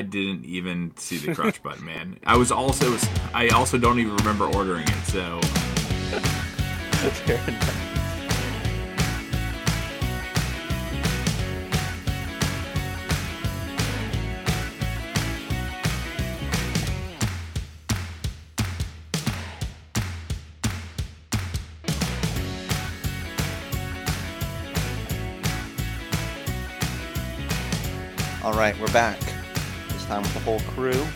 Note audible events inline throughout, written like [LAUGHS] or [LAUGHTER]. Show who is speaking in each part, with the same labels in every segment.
Speaker 1: I didn't even see the crotch [LAUGHS] button, man. I was also I also don't even remember ordering it. So
Speaker 2: Fair enough. All right, we're back. This time with the whole crew,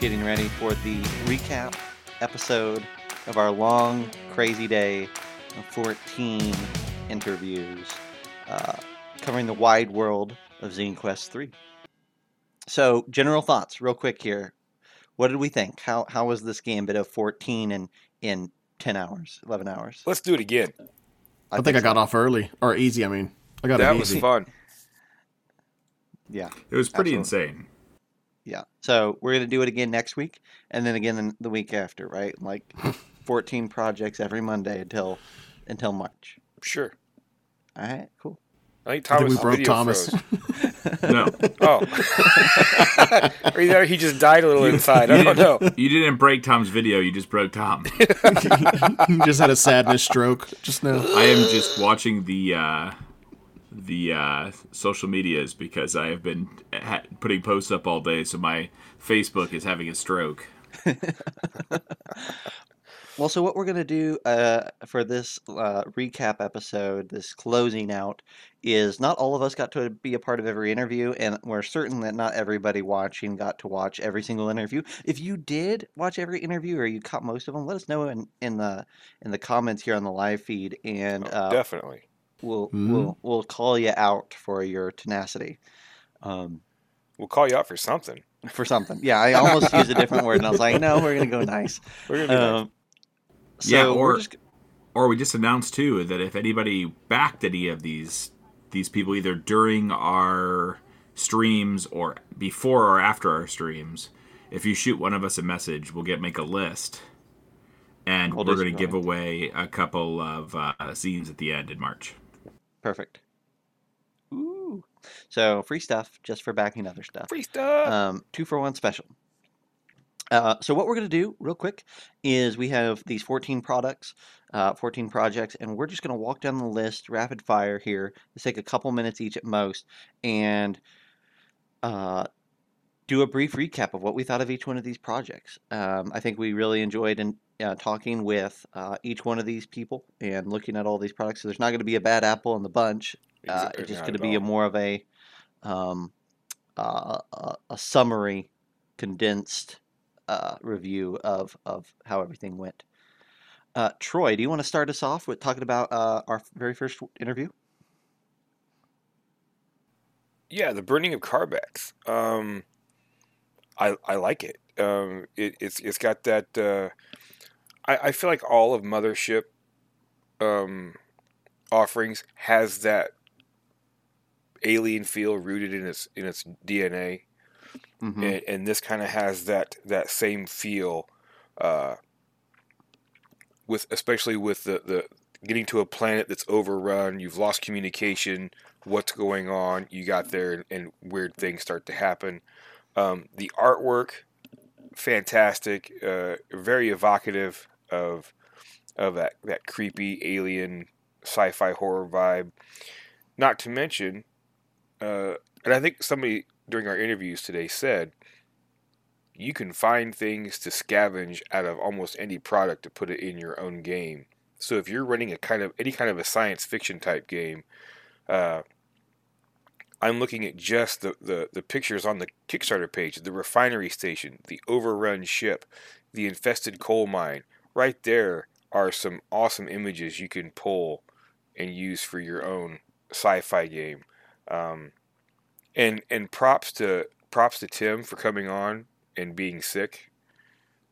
Speaker 2: getting ready for the recap episode of our long, crazy day of 14 interviews uh, covering the wide world of Zine Quest 3. So, general thoughts, real quick here. What did we think? How how was this game bit of 14 in in 10 hours, 11 hours?
Speaker 3: Let's do it again.
Speaker 4: I, think I
Speaker 2: so.
Speaker 4: got off early or easy. I mean, I got
Speaker 3: That
Speaker 4: it
Speaker 3: was
Speaker 4: easy.
Speaker 3: fun.
Speaker 2: Yeah.
Speaker 1: it was pretty
Speaker 2: Absolutely.
Speaker 1: insane.
Speaker 2: Yeah. So we're gonna do it again next week, and then again the week after, right? Like [LAUGHS] 14 projects every Monday until until March.
Speaker 3: Sure.
Speaker 2: All right. Cool.
Speaker 3: I think
Speaker 4: I think we broke
Speaker 3: video
Speaker 4: Thomas. [LAUGHS]
Speaker 1: No,
Speaker 3: Oh. [LAUGHS] or either he just died a little inside. I don't know.
Speaker 1: you didn't break Tom's video. You just broke Tom.
Speaker 4: He just had a sadness stroke just now.
Speaker 1: I am just watching the uh, the uh, social medias because I have been ha- putting posts up all day, so my Facebook is having a stroke. [LAUGHS]
Speaker 2: Well, so what we're going to do uh, for this uh, recap episode, this closing out, is not all of us got to be a part of every interview, and we're certain that not everybody watching got to watch every single interview. If you did watch every interview or you caught most of them, let us know in, in the in the comments here on the live feed, and
Speaker 3: Oh,
Speaker 2: uh,
Speaker 3: definitely.
Speaker 2: We'll
Speaker 4: Mhm.
Speaker 2: we'll we'll call you out for your tenacity. Um,
Speaker 3: We'll call you out for something.
Speaker 2: for something, yeah. I almost used a different word, and I was like, no, we're gonna go nice. [LAUGHS]
Speaker 3: We're gonna be nice.
Speaker 2: Um, so
Speaker 1: Yeah,
Speaker 2: we're
Speaker 1: or-
Speaker 2: just
Speaker 1: Or we just announced too that if anybody backed any of these these people either during our streams or before or after our streams, if you shoot one of us a message, we'll get make a list, and
Speaker 2: We'll
Speaker 1: we're going to give away a couple of uh, zines at the end in March.
Speaker 2: Perfect. Ooh. So free stuff just for backing other stuff.
Speaker 3: Free stuff.
Speaker 2: Um, two for one special. Uh, so what we're going to do real quick is we have these 14 products, uh, 14 projects, and we're just going to walk down the list rapid fire here. Let's take a couple minutes each at most and uh, do a brief recap of what we thought of each one of these projects. Um, I think we really enjoyed in, uh, talking with uh, each one of these people and looking at all these products. So there's not going to be a bad apple in the bunch. Uh, it's just going to be a more of a um, uh, a, a summary, condensed uh, review of of how everything went. Uh, Troy, do you want to start us off with talking about uh, our very first interview?
Speaker 3: Yeah, the burning of Carbex. Um, I I like it. Um, it it's it's got that. I I feel like all of Mothership, um, offerings has that alien feel rooted in its in its DNA,
Speaker 2: Mm-hmm.
Speaker 3: and, and this kind of has that that same feel, uh, with especially with the the getting to a planet that's overrun. You've lost communication. What's going on? You got there, and, and weird things start to happen. Um, the artwork, fantastic, uh, very evocative of of that that creepy alien sci-fi horror vibe. Not to mention, uh, and I think somebody during our interviews today said you can find things to scavenge out of almost any product to put it in your own game. So if you're running a kind of any kind of a science fiction type game, uh, I'm looking at just the, the, the pictures on the Kickstarter page, the refinery station, the overrun ship, the infested coal mine. Right there are some awesome images you can pull and use for your own sci-fi game. Um, and and props to props to Tim for coming on and being sick.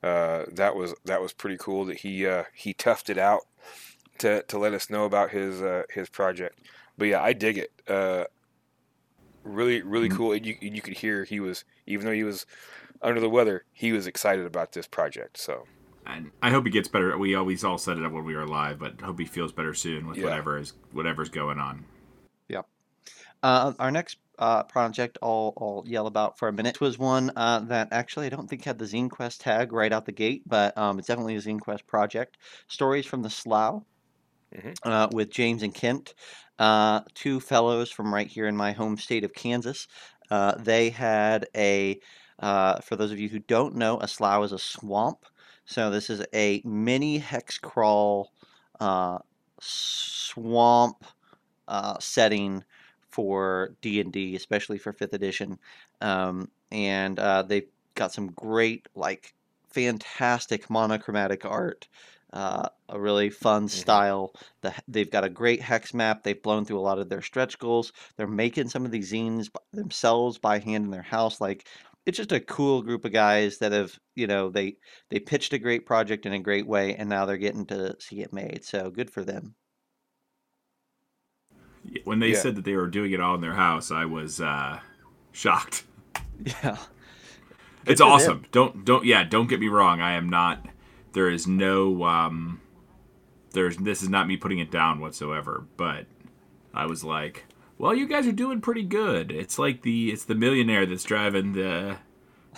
Speaker 3: Uh, that was that was pretty cool that he uh, he toughed it out to, to let us know about his uh, his project. But yeah, I dig it. Uh, really really cool. And you and you could hear he was even though he was under the weather, he was excited about this project. So
Speaker 1: And I hope he gets better. We always all said it up when we were live, but hope he feels better soon with
Speaker 3: Yeah.
Speaker 1: whatever is whatever's going on.
Speaker 2: Uh, our next uh, project I'll, I'll yell about for a minute. This was one uh, that actually I don't think had the Zine Quest tag right out the gate, but um, it's definitely a Zine Quest project. Stories from the Slough
Speaker 3: Mhm.
Speaker 2: uh, with James and Kent, uh, two fellows from right here in my home state of Kansas. Uh, they had a, uh, for those of you who don't know, a slough is a swamp. So this is a mini hex crawl uh, swamp uh, setting for D and D, especially for fifth edition. Um, and uh, they've got some great, like, fantastic monochromatic art. Uh, a really fun style. The, they've got a great hex map. They've blown through a lot of their stretch goals. They're making some of these zines themselves by hand in their house. Like it's just a cool group of guys that have, you know, they they pitched a great project in a great way, and now they're getting to see it made. So good for them.
Speaker 1: When they
Speaker 3: Yeah.
Speaker 1: said that they were doing it all in their house, I was uh, shocked. [LAUGHS]
Speaker 2: Yeah,
Speaker 1: it's
Speaker 2: for them.
Speaker 1: awesome. Don't don't yeah. Don't get me wrong. I am not. There is no. Um, there's this is not me putting it down whatsoever. But I was like, well, you guys are doing pretty good. It's like the it's the millionaire that's driving the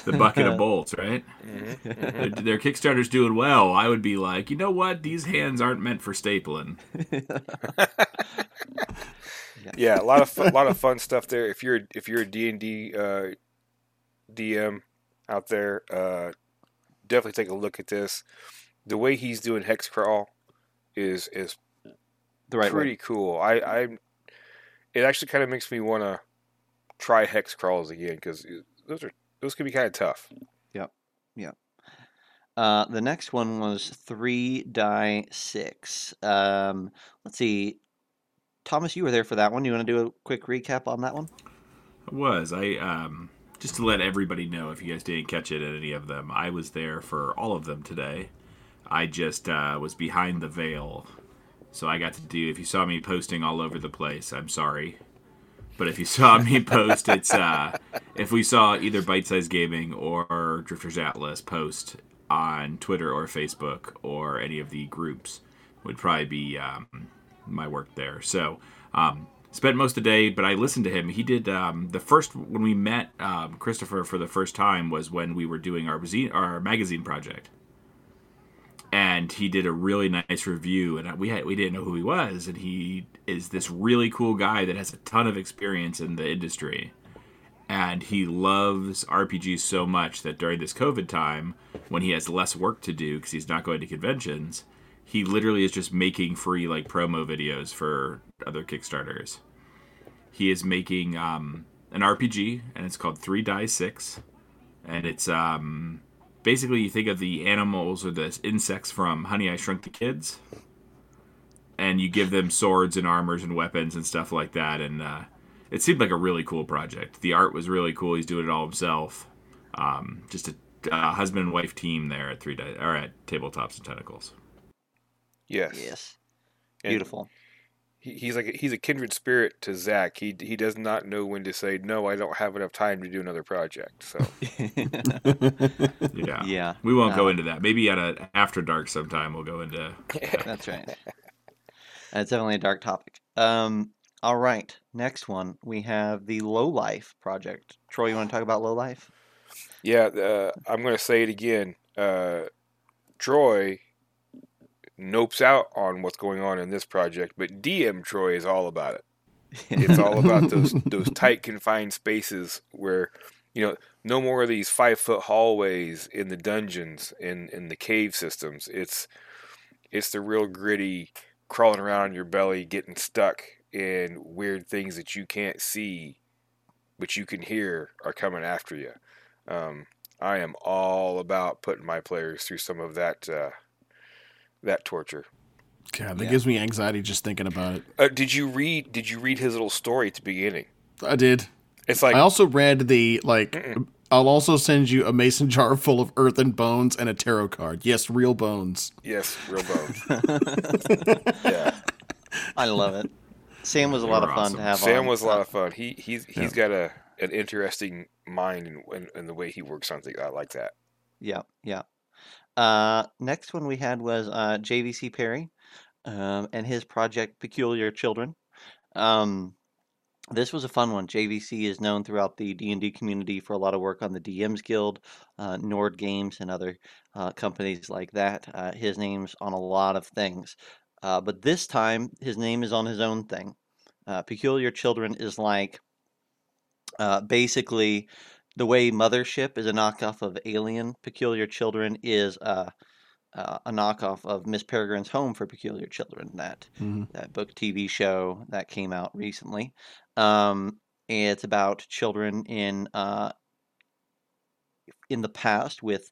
Speaker 1: the bucket of [LAUGHS] bolts, right? Their, their Kickstarter's doing well. I would be like, you know what? These hands aren't meant for stapling. [LAUGHS] [LAUGHS]
Speaker 3: yeah, a lot of fun, a lot of fun stuff there. If you're if you're a D and D uh, DM out there, uh, definitely take a look at this. The way he's doing hex crawl is is
Speaker 2: the right
Speaker 3: pretty
Speaker 2: way.
Speaker 3: cool. I I it actually kind of makes me want to try hex crawls again because those are those can be kind of tough. Yep.
Speaker 2: Uh, the next one was three die six. Um, let's see. Thomas, you were there for that one. You want to do a quick recap on that one?
Speaker 1: I was. I um just to let everybody know if you guys didn't catch it at any of them, I was there for all of them today. I just uh, was behind the veil. So I got to do if you saw me posting all over the place, I'm sorry. But if you saw me [LAUGHS] post, it's uh if we saw either Bite Size Gaming or Drifters Atlas post on Twitter or Facebook or any of the groups would probably be um, my work there. So um, spent most of the day, but I listened to him. He did um, the first when we met um, Christopher for the first time was when we were doing our zine, our magazine project, and he did a really nice review. And we had, we didn't know who he was, and he is this really cool guy that has a ton of experience in the industry. And he loves RPGs so much that during this COVID time, when he has less work to do because he's not going to conventions, he literally is just making free like promo videos for other Kickstarters. He is making um, an RPG, and it's called Three Die Six, and it's um, basically you think of the animals or the insects from Honey I Shrunk the Kids, and you give them swords and armors and weapons and stuff like that, and uh, it seemed like a really cool project. The art was really cool. He's doing it all himself. Um, just a uh, husband and wife team there at Three Die or at Tabletops and Tentacles.
Speaker 3: Yes.
Speaker 2: Yes.
Speaker 3: And
Speaker 2: Beautiful.
Speaker 3: He, he's like he's a kindred spirit to Zac. He he does not know when to say no. I don't have enough time to do another project. So [LAUGHS]
Speaker 1: Yeah.
Speaker 2: yeah,
Speaker 1: We won't go
Speaker 2: Uh,
Speaker 1: into that. Maybe at a after dark sometime we'll go into. [LAUGHS]
Speaker 2: that's right. It's definitely a dark topic. Um, all right. Next one, we have the Low Life project. Troy, you want to talk about Low Life?
Speaker 3: yeah, uh, I'm gonna say it again. Uh, Troy nopes out on what's going on in this project, but DM Troy is all about it. [LAUGHS] It's all about those those tight confined spaces where you know no more of these five foot hallways in the dungeons in in the cave systems. It's it's the real gritty crawling around on your belly, getting stuck in weird things that you can't see, but you can hear are coming after you. Um, I am all about putting my players through some of that uh, that torture.
Speaker 4: God, that
Speaker 2: Yeah.
Speaker 4: gives me anxiety just thinking about it.
Speaker 3: Uh, did you read? Did you read his little story at the beginning?
Speaker 4: I did.
Speaker 3: It's like
Speaker 4: I also read the like.
Speaker 3: Mm-mm.
Speaker 4: I'll also send you a mason jar [LAUGHS] full of earthen bones and a tarot card. Yes, real bones.
Speaker 3: yes, real bones. [LAUGHS] yeah,
Speaker 2: I love it. Sam was a lot of fun
Speaker 1: awesome.
Speaker 2: to have
Speaker 3: Sam
Speaker 2: on.
Speaker 3: was a
Speaker 2: Uh,
Speaker 3: lot of fun. He he's he's got a an interesting mind and and, and the way he works on things. I like that.
Speaker 2: Yeah, yeah. Uh, next one we had was uh, JVC Parry um, and his project Peculiar Children. Um, this was a fun one. JVC is known throughout the D and D community for a lot of work on the DMs Guild, uh, Nord Games, and other uh, companies like that. Uh, his name's on a lot of things, uh, but this time his name is on his own thing. Uh, Peculiar Children is like uh, basically the way Mothership is a knockoff of Alien. Peculiar Children is uh, uh, a knockoff of Miss Peregrine's Home for Peculiar Children. That
Speaker 4: Mhm.
Speaker 2: that book TV show that came out recently. Um, it's about children in uh, in the past with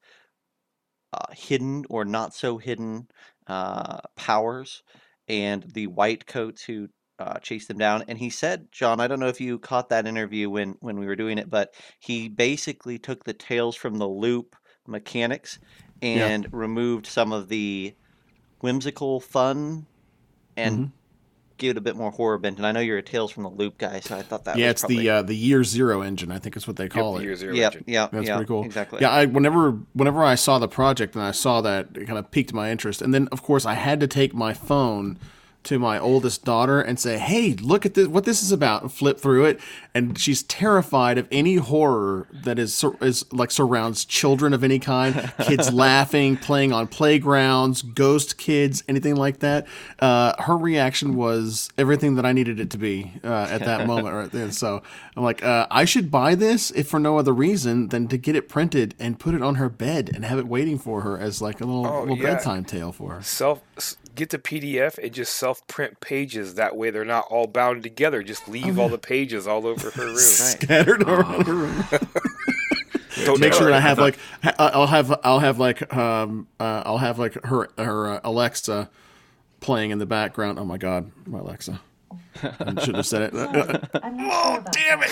Speaker 2: uh, hidden or not so hidden uh, powers, and the white coats who uh, chase them down. And he said, Jon, I don't know if you caught that interview when when we were doing it, but he basically took the Tales from the Loop mechanics
Speaker 4: Yeah.
Speaker 2: and removed some of the whimsical fun and
Speaker 4: Mhm.
Speaker 2: gave it a bit more horror bent. And I know you're a Tales from the Loop guy, so I thought that was
Speaker 4: yeah,
Speaker 2: was
Speaker 4: it's
Speaker 2: probably...
Speaker 4: the uh, the year zero engine. I think is what they call
Speaker 3: Yep,
Speaker 4: it.
Speaker 3: year zero
Speaker 2: yeah,
Speaker 3: engine.
Speaker 2: yeah,
Speaker 4: That's
Speaker 2: yeah,
Speaker 4: pretty cool.
Speaker 2: Exactly.
Speaker 4: Yeah, I whenever whenever I saw the project and I saw that, it kind of piqued my interest. And then, of course, I had to take my phone to my oldest daughter and say, "Hey, look at this! What this is about!" And flip through it, and she's terrified of any horror that is is like surrounds children of any kind, [LAUGHS] kids laughing, playing on playgrounds, ghost kids, anything like that. Uh, her reaction was everything that I needed it to be uh, at that [LAUGHS] moment right then. So I'm like, uh, I should buy this if for no other reason than to get it printed and put it on her bed and have it waiting for her as like a little,
Speaker 3: Oh,
Speaker 4: little
Speaker 3: yeah.
Speaker 4: bedtime tale for her.
Speaker 3: Self get the PDF and just self print pages. That way they're not all bound together. Just leave all the pages all over her room. [LAUGHS]
Speaker 4: Scattered around her room. [LAUGHS]
Speaker 3: Don't
Speaker 4: Make sure that I have [LAUGHS] like I'll have I'll have like um uh, I'll have like her her uh, Alexa playing in the background. Oh my God, my Alexa. I shouldn't have said it.
Speaker 5: I'm sure
Speaker 3: Damn it!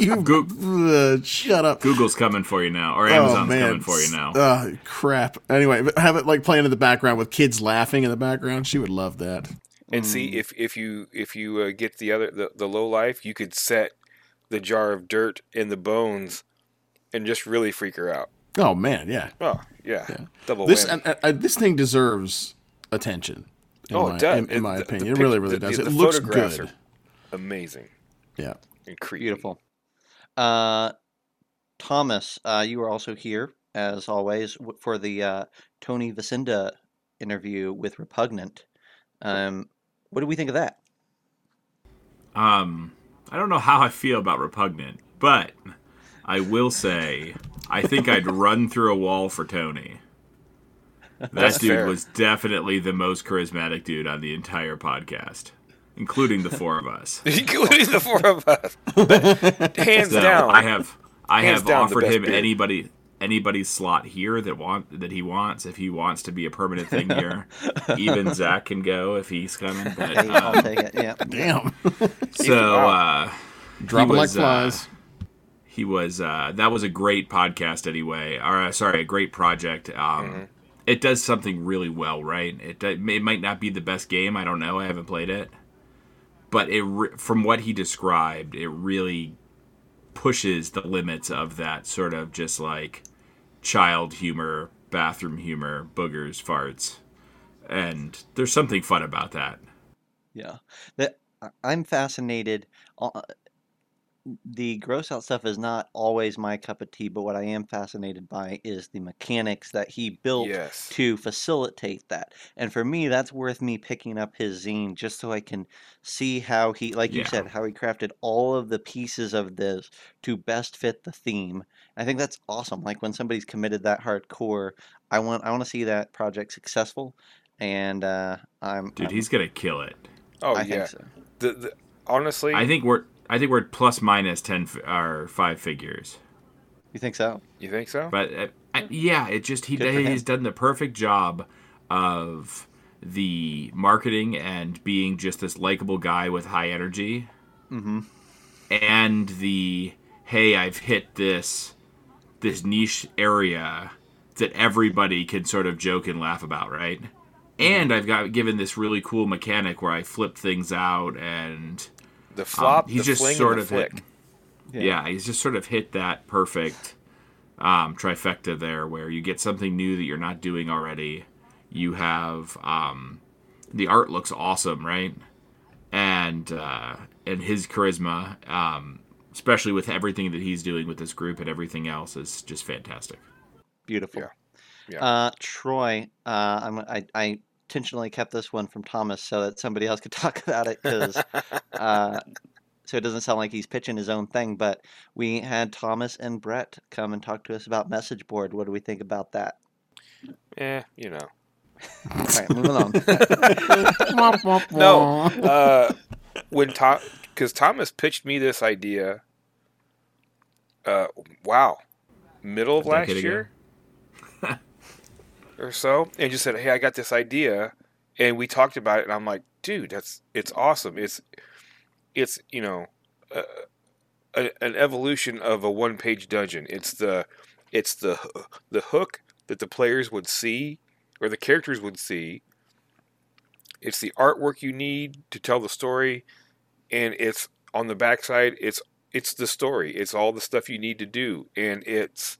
Speaker 3: [LAUGHS]
Speaker 4: you
Speaker 1: Goo-
Speaker 4: uh, shut up.
Speaker 1: Google's coming for you now, or
Speaker 4: Oh,
Speaker 1: Amazon's
Speaker 4: man.
Speaker 1: coming for you now.
Speaker 4: Uh, crap. Anyway, have it like playing in the background with kids laughing in the background. She would love that.
Speaker 3: And see if if you if you uh, get the other the, the low life, you could set the jar of dirt in the bones, and just really freak her out.
Speaker 4: Oh man, yeah.
Speaker 3: Oh yeah, double
Speaker 4: This
Speaker 3: whammy.
Speaker 4: and, and, and this thing deserves attention. In
Speaker 3: Oh,
Speaker 4: my,
Speaker 3: it does.
Speaker 4: In, in
Speaker 3: It-
Speaker 4: my
Speaker 3: the- the
Speaker 4: opinion, it really, really
Speaker 3: the-
Speaker 4: does.
Speaker 3: the
Speaker 4: it looks good.
Speaker 3: Amazing
Speaker 4: Yeah.
Speaker 3: and creepy.
Speaker 2: Beautiful. Uh, Thomas, uh, you were also here, as always, for the uh, Tony Vicinda interview with Repugnant. Um, what do we think of that?
Speaker 1: Um, I don't know how I feel about Repugnant, but I will say I think I'd run through a wall for Tony. That dude
Speaker 3: fair.
Speaker 1: was definitely the most charismatic dude on the entire podcast, including the four of us. [LAUGHS]
Speaker 3: Including the four of us, [LAUGHS] hands
Speaker 1: So
Speaker 3: down.
Speaker 1: I have I have offered him
Speaker 3: beer.
Speaker 1: anybody anybody's slot here that want that he wants if he wants to be a permanent thing [LAUGHS] here. Even Zac can go if he's coming. But,
Speaker 2: Hey, I'll
Speaker 1: um,
Speaker 2: take it. Yeah.
Speaker 4: Damn.
Speaker 1: so uh,
Speaker 4: Dropping like
Speaker 1: was, uh,
Speaker 4: flies.
Speaker 1: he was uh, that was a great podcast anyway or uh, sorry a great project um, it does something really well right? It, it might not be the best game. I don't know. I haven't played it. But it from what he described it really pushes the limits of that sort of just like child humor bathroom humor boogers farts. And there's something fun about that.
Speaker 2: Yeah. That I'm fascinated. Uh, The gross out stuff is not always my cup of tea, but what I am fascinated by is the mechanics that he built
Speaker 3: Yes.
Speaker 2: to facilitate that. And for me, that's worth me picking up his zine just so I can see how he, like you said, how he crafted all of the pieces of this to best fit the theme. I think that's awesome. Like when somebody's committed that hardcore, I want I want to see that project successful. And uh, I'm
Speaker 1: dude
Speaker 2: I'm-
Speaker 1: he's gonna kill it
Speaker 3: Oh
Speaker 2: I
Speaker 3: yeah.
Speaker 2: think so.
Speaker 3: The, the, honestly,
Speaker 1: i think we're i think we're plus minus 10 f- or 5 figures
Speaker 2: You think so?
Speaker 3: you think so?
Speaker 1: But uh, I, yeah, it just he
Speaker 2: Good
Speaker 1: he's done the perfect job of the marketing and being just this likable guy with high energy,
Speaker 2: Mm-hmm.
Speaker 1: and the hey, I've hit this this niche area that everybody can sort of joke and laugh about, right? And I've got given this really cool mechanic where I flip things out and
Speaker 3: The
Speaker 1: um,
Speaker 3: flop,
Speaker 1: he's
Speaker 3: the
Speaker 1: just
Speaker 3: fling,
Speaker 1: sort
Speaker 3: and the
Speaker 1: of
Speaker 3: flick.
Speaker 1: hit yeah. he's just sort of hit that perfect um, trifecta there where you get something new that you're not doing already. You have um, the art looks awesome, right? and uh, and his charisma, um, especially with everything that he's doing with this group and everything else, is just fantastic.
Speaker 2: Beautiful.
Speaker 3: Yeah. Yeah.
Speaker 2: Uh, Troy, uh, I'm, I, I intentionally kept this one from Thomas so that somebody else could [LAUGHS] talk about it because [LAUGHS] uh, so it doesn't sound like he's pitching his own thing. But we had Thomas and Brett come and talk to us about message board. What do we think about that?
Speaker 3: Yeah, you know. [LAUGHS]
Speaker 2: All right, moving on.
Speaker 3: No, uh, when Tom, because Thomas pitched me this idea. Uh, wow, middle of last
Speaker 1: year. ago.
Speaker 3: Or so, and just said, "Hey, I got this idea," and we talked about it, and I'm like, "Dude, that's it's awesome. It's it's you know, uh, a, an evolution of a one-page dungeon. It's the it's the the hook that the players would see or the characters would see. It's the artwork you need to tell the story, and it's on the backside. It's it's the story. It's all the stuff you need to do, and it's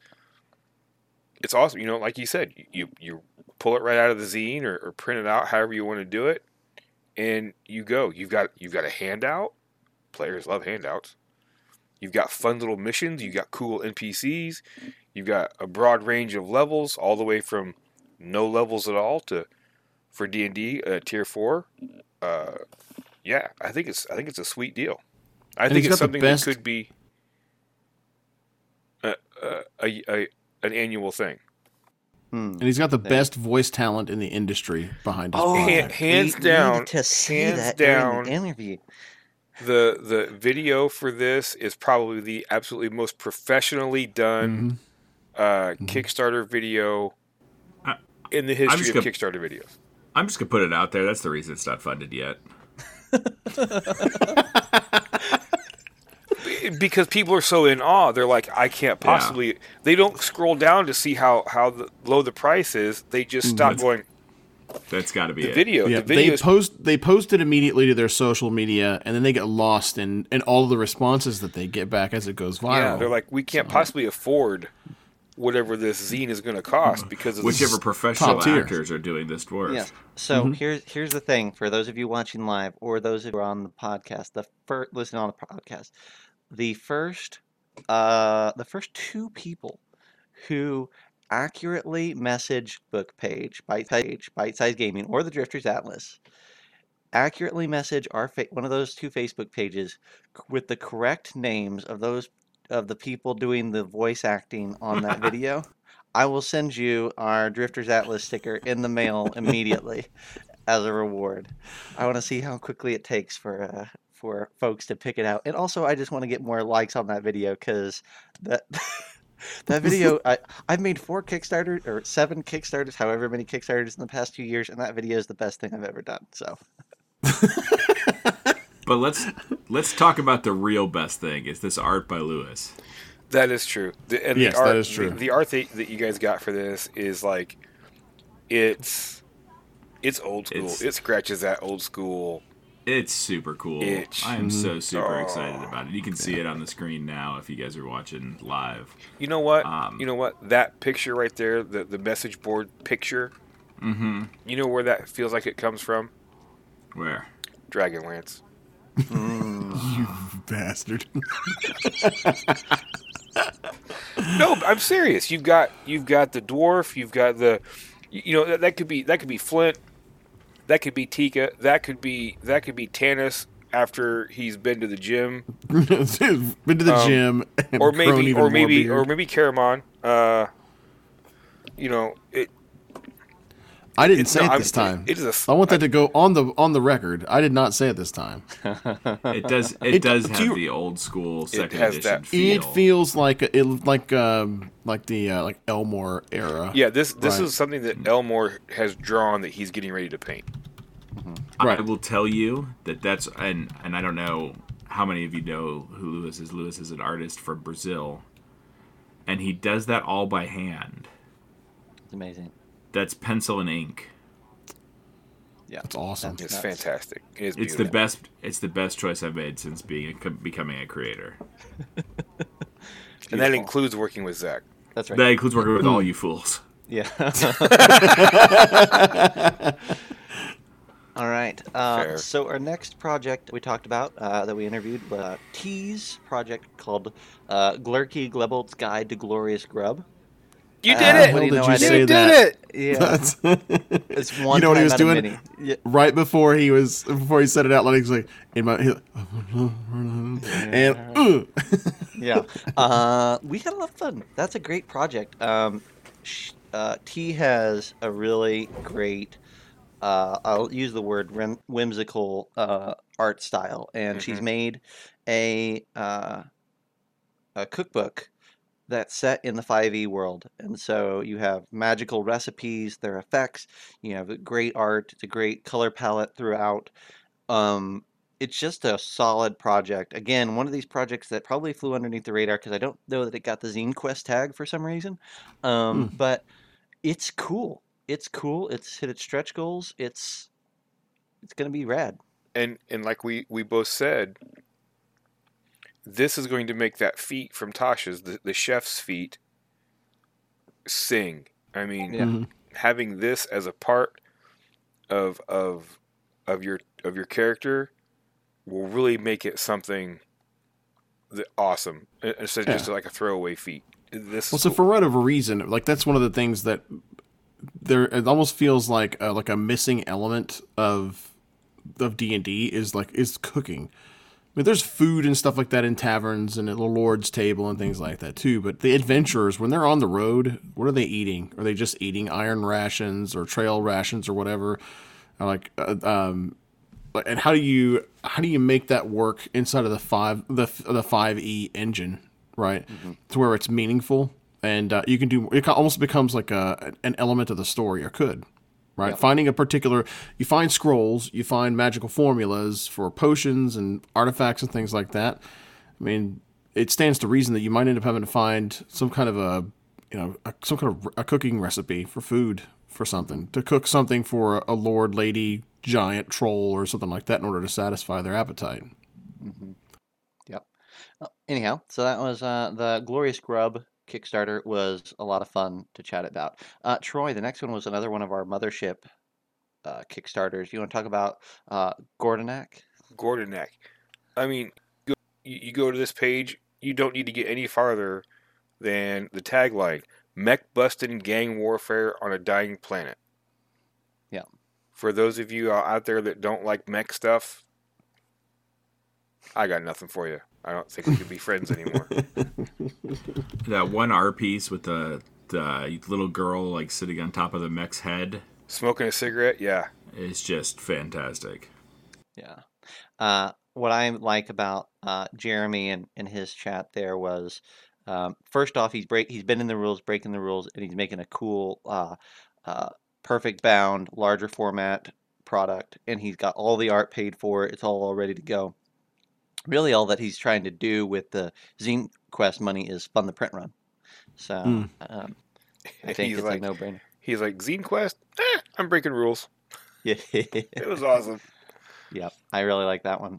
Speaker 3: it's awesome. You know, like you said, you you pull it right out of the zine or, or print it out, however you want to do it, and you go. You've got you've got a handout. Players love handouts. You've got fun little missions. You've got cool NPCs. You've got a broad range of levels, all the way from no levels at all to for D and D uh, tier four. Uh, yeah, I think it's I think it's a sweet deal. I
Speaker 4: And
Speaker 3: think it's something
Speaker 4: best-
Speaker 3: that could be a, a, a, a an annual thing.
Speaker 2: Hmm.
Speaker 4: And he's got the best voice talent in the industry behind his
Speaker 2: Oh,
Speaker 4: project.
Speaker 3: Han- hands
Speaker 2: we
Speaker 3: down,
Speaker 2: needed to see
Speaker 3: hands
Speaker 2: that during
Speaker 3: down.
Speaker 2: the interview.
Speaker 3: the The video for this is probably the absolutely most professionally done
Speaker 4: Mhm.
Speaker 3: uh, Kickstarter video
Speaker 1: I-
Speaker 3: in the history of
Speaker 1: gonna-
Speaker 3: Kickstarter videos.
Speaker 1: I'm just gonna put it out there. That's the reason it's not funded yet. [LAUGHS]
Speaker 3: because people are so in awe they're like i can't possibly they don't scroll down to see how how the, low the price is they just stop
Speaker 1: That's-
Speaker 3: going
Speaker 1: That's got to be
Speaker 3: the
Speaker 1: it.
Speaker 3: video
Speaker 4: Yeah,
Speaker 3: the
Speaker 4: they post they post it immediately to their social media, and then they get lost in, in all the responses that they get back as it goes viral.
Speaker 3: yeah they're like we can't possibly afford whatever this zine is going to cost because of
Speaker 1: Whichever
Speaker 3: this.
Speaker 1: professional actors are doing this work.
Speaker 2: Yes. So
Speaker 4: Mm-hmm.
Speaker 2: here's here's the thing for those of you watching live or those who are on the podcast, the first listening on the podcast, the first uh the first two people who accurately message book page, bite page, bite size gaming, or the Drifters Atlas, accurately message our fa- one of those two Facebook pages with the correct names of those of the people doing the voice acting on that [LAUGHS] video. I will send you our Drifters Atlas sticker in the mail immediately as a reward. I want to see how quickly it takes for uh, for folks to pick it out, and also I just want to get more likes on that video because that [LAUGHS] that video [LAUGHS] I I've made four Kickstarter or seven Kickstarters, however many Kickstarters in the past two years, and that video is the best thing I've ever done. So [LAUGHS]
Speaker 1: But let's let's talk about the real best thing. Is this art by Lewis?
Speaker 3: that is true the, and
Speaker 4: Yes,
Speaker 3: the art,
Speaker 4: that is true.
Speaker 3: the, the art that, that you guys got for this is like it's it's old school
Speaker 1: It's-
Speaker 3: it scratches that old school
Speaker 1: It's super cool.
Speaker 3: Itch.
Speaker 1: I am so
Speaker 4: Mm-hmm.
Speaker 1: super
Speaker 3: Oh.
Speaker 1: excited about it. You can see it on the screen now if you guys are watching live.
Speaker 3: you know what
Speaker 1: Um,
Speaker 3: you know what that picture right there the, the message board picture
Speaker 1: Mm-hmm.
Speaker 3: you know where that feels like it comes from
Speaker 1: Where?
Speaker 3: dragonlance [LAUGHS] you
Speaker 4: bastard. [LAUGHS]
Speaker 3: no, I'm serious. You've got you've got the dwarf. You've got the, you you know that, that could be that could be Flint. That could be Tika. That could be that could be Tanis after he's been to the gym, [LAUGHS]
Speaker 4: Been to the
Speaker 3: Um,
Speaker 4: gym, and
Speaker 3: or maybe
Speaker 4: even
Speaker 3: or
Speaker 4: more
Speaker 3: maybe
Speaker 4: beard.
Speaker 3: or maybe Caramon. Uh, you know it.
Speaker 4: I didn't
Speaker 3: it-
Speaker 4: say
Speaker 3: no,
Speaker 4: it
Speaker 3: I'm-
Speaker 4: this time.
Speaker 3: It is a.
Speaker 4: I want that to go on the on the record. I did not say it this time. [LAUGHS]
Speaker 1: It does. It,
Speaker 4: It-
Speaker 1: does
Speaker 4: do
Speaker 1: have
Speaker 4: you-
Speaker 1: the old school second
Speaker 3: has
Speaker 1: edition
Speaker 3: that-
Speaker 1: feel.
Speaker 4: It feels like it like um like the uh, like Elmore era.
Speaker 3: Yeah, this this
Speaker 4: Right.
Speaker 3: is something that Elmore has drawn that he's getting ready to paint.
Speaker 1: I
Speaker 4: Right.
Speaker 1: will tell you that that's and and I don't know how many of you know who Lewis is. Lewis is an artist from Brazil, and he does that all by hand.
Speaker 2: it's amazing.
Speaker 1: That's pencil and ink.
Speaker 2: Yeah,
Speaker 4: That's awesome.
Speaker 3: It's
Speaker 2: Nuts.
Speaker 3: fantastic. It is
Speaker 1: It's the best. It's the best choice I've made since being becoming a creator. [LAUGHS]
Speaker 3: and that includes working with Zac.
Speaker 2: That's right.
Speaker 1: That includes working with all you fools.
Speaker 2: Yeah. [LAUGHS] [LAUGHS] All right. Uh,
Speaker 3: Fair.
Speaker 2: so our next project we talked about uh, that we interviewed was uh, T's project called uh, Glurky Glebolt's Guide to Glorious Grub.
Speaker 3: You
Speaker 2: Uh,
Speaker 3: did
Speaker 2: what
Speaker 3: it.
Speaker 2: do
Speaker 4: Hell
Speaker 2: you
Speaker 4: did
Speaker 2: know
Speaker 4: you
Speaker 2: I
Speaker 4: say
Speaker 3: you
Speaker 4: that?
Speaker 3: it.
Speaker 2: Yeah,
Speaker 4: That's [LAUGHS]
Speaker 2: it's one.
Speaker 4: You know what he was doing?
Speaker 2: Yeah.
Speaker 4: right before he was before he said it out loud. He's like in my he, [LAUGHS] and uh,
Speaker 2: yeah. [LAUGHS] Uh, we had a lot of fun. That's a great project. Um, sh- uh, T has a really great, uh, I'll use the word whimsical uh, art style, and she's
Speaker 3: Mhm.
Speaker 2: made a uh, a cookbook that's set in the 5e world. And so you have magical recipes, their effects, you have great art, it's a great color palette throughout. Um, it's just a solid project. Again, one of these projects that probably flew underneath the radar because I don't know that it got the Zine Quest tag for some reason. Um, But it's cool. It's cool. It's hit its stretch goals. It's it's gonna be rad.
Speaker 3: And and like we we both said, this is going to make that feat from Tasha's the, the chef's feat sing. I mean,
Speaker 2: Yeah.
Speaker 4: Mhm.
Speaker 3: having this as a part of of of your of your character will really make it something that awesome instead of just like a throwaway feat. This
Speaker 4: well, so for whatever reason, like that's one of the things that there it almost feels like a, like a missing element of of D and D is like is cooking. I mean, there's food and stuff like that in taverns and at the Lord's table and things like that too. But the adventurers, when they're on the road, what are they eating? Are they just eating iron rations or trail rations or whatever? Like, uh, um, and how do you how do you make that work inside of the five the the five E engine, right? To where it's meaningful and uh, you can do it. Almost becomes like a an element of the story, or could right? Finding a particular, you find scrolls, you find magical formulas for potions and artifacts and things like that. I mean, it stands to reason that you might end up having to find some kind of a, you know, a, some kind of a cooking recipe for food for something to cook something for a lord, lady, giant troll or something like that in order to satisfy their appetite.
Speaker 2: Yep. Uh, anyhow, so that was uh, the Glorious Grub Kickstarter was a lot of fun to chat about. Uh, Troy, the next one was another one of our mothership uh, Kickstarters. You want to talk about uh, Gordonak?
Speaker 3: Gordonak. I mean, you, you go to this page, you don't need to get any farther than the tagline Mech busting gang warfare on a dying planet.
Speaker 2: Yeah.
Speaker 3: For those of you out there that don't like mech stuff, I got nothing for you. I don't think we could be friends anymore. [LAUGHS]
Speaker 1: That one art piece with the the little girl like sitting on top of the mech's head
Speaker 3: Smoking a cigarette, yeah.
Speaker 1: is just fantastic.
Speaker 2: Yeah. Uh, what I like about uh, Jeremy and, and his chat there was um, first off he's break he's been in the rules breaking the rules and he's making a cool uh, uh, perfect bound larger format product and he's got all the art paid for it's all all ready to go really all that he's trying to do with the zine quest money is fund the print run so
Speaker 4: Mm.
Speaker 2: um, [LAUGHS] i think
Speaker 3: he's
Speaker 2: it's
Speaker 3: like,
Speaker 2: a no-brainer
Speaker 3: he's like Zine Quest. Eh, I'm breaking rules.
Speaker 2: yeah
Speaker 3: It was [LAUGHS] awesome.
Speaker 2: Yep, I really like that one.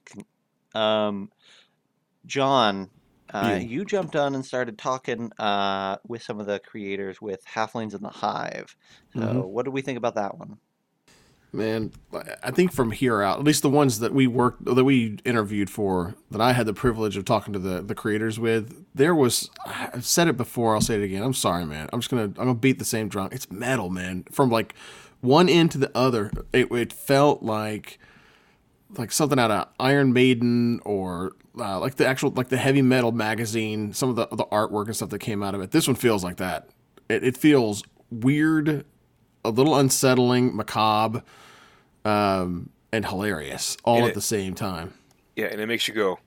Speaker 2: Um, Jon, uh,
Speaker 4: Yeah.
Speaker 2: you jumped on and started talking uh, with some of the creators with Halflings in the Hive. So,
Speaker 4: Mhm.
Speaker 2: what do we think about that one?
Speaker 4: Man, I think from here out, at least the ones that we worked, that we interviewed for, that I had the privilege of talking to the, the creators with, there was, I've said it before, I'll say it again. I'm sorry, man. I'm just gonna, I'm gonna beat the same drum. It's metal, man. From like one end to the other, it, it felt like, like something out of Iron Maiden or uh, like the actual, like the heavy metal magazine. Some of the the artwork and stuff that came out of it. This one feels like that. It, it feels weird, a little unsettling, macabre um, and hilarious all
Speaker 3: And
Speaker 4: at
Speaker 3: it-
Speaker 4: the same time.
Speaker 3: Yeah, and it makes you go,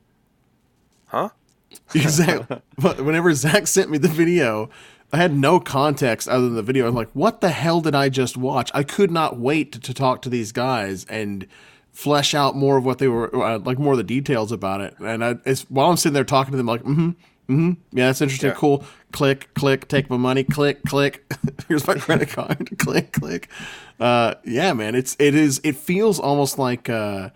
Speaker 3: huh? [LAUGHS]
Speaker 4: Exactly. but whenever Zac sent me the video, I had no context other than the video. I'm like, what the hell did I just watch? I could not wait to, to talk to these guys and flesh out more of what they were, uh, like more of the details about it. And I, it's while I'm sitting there talking to them, like, mm-hmm, mm-hmm, yeah, that's interesting,
Speaker 3: Yeah.
Speaker 4: cool. Click, click, take my money, click, click. [LAUGHS] Here's my credit card, [LAUGHS] click, click. Uh, yeah, man, it's it is it feels almost like. Uh,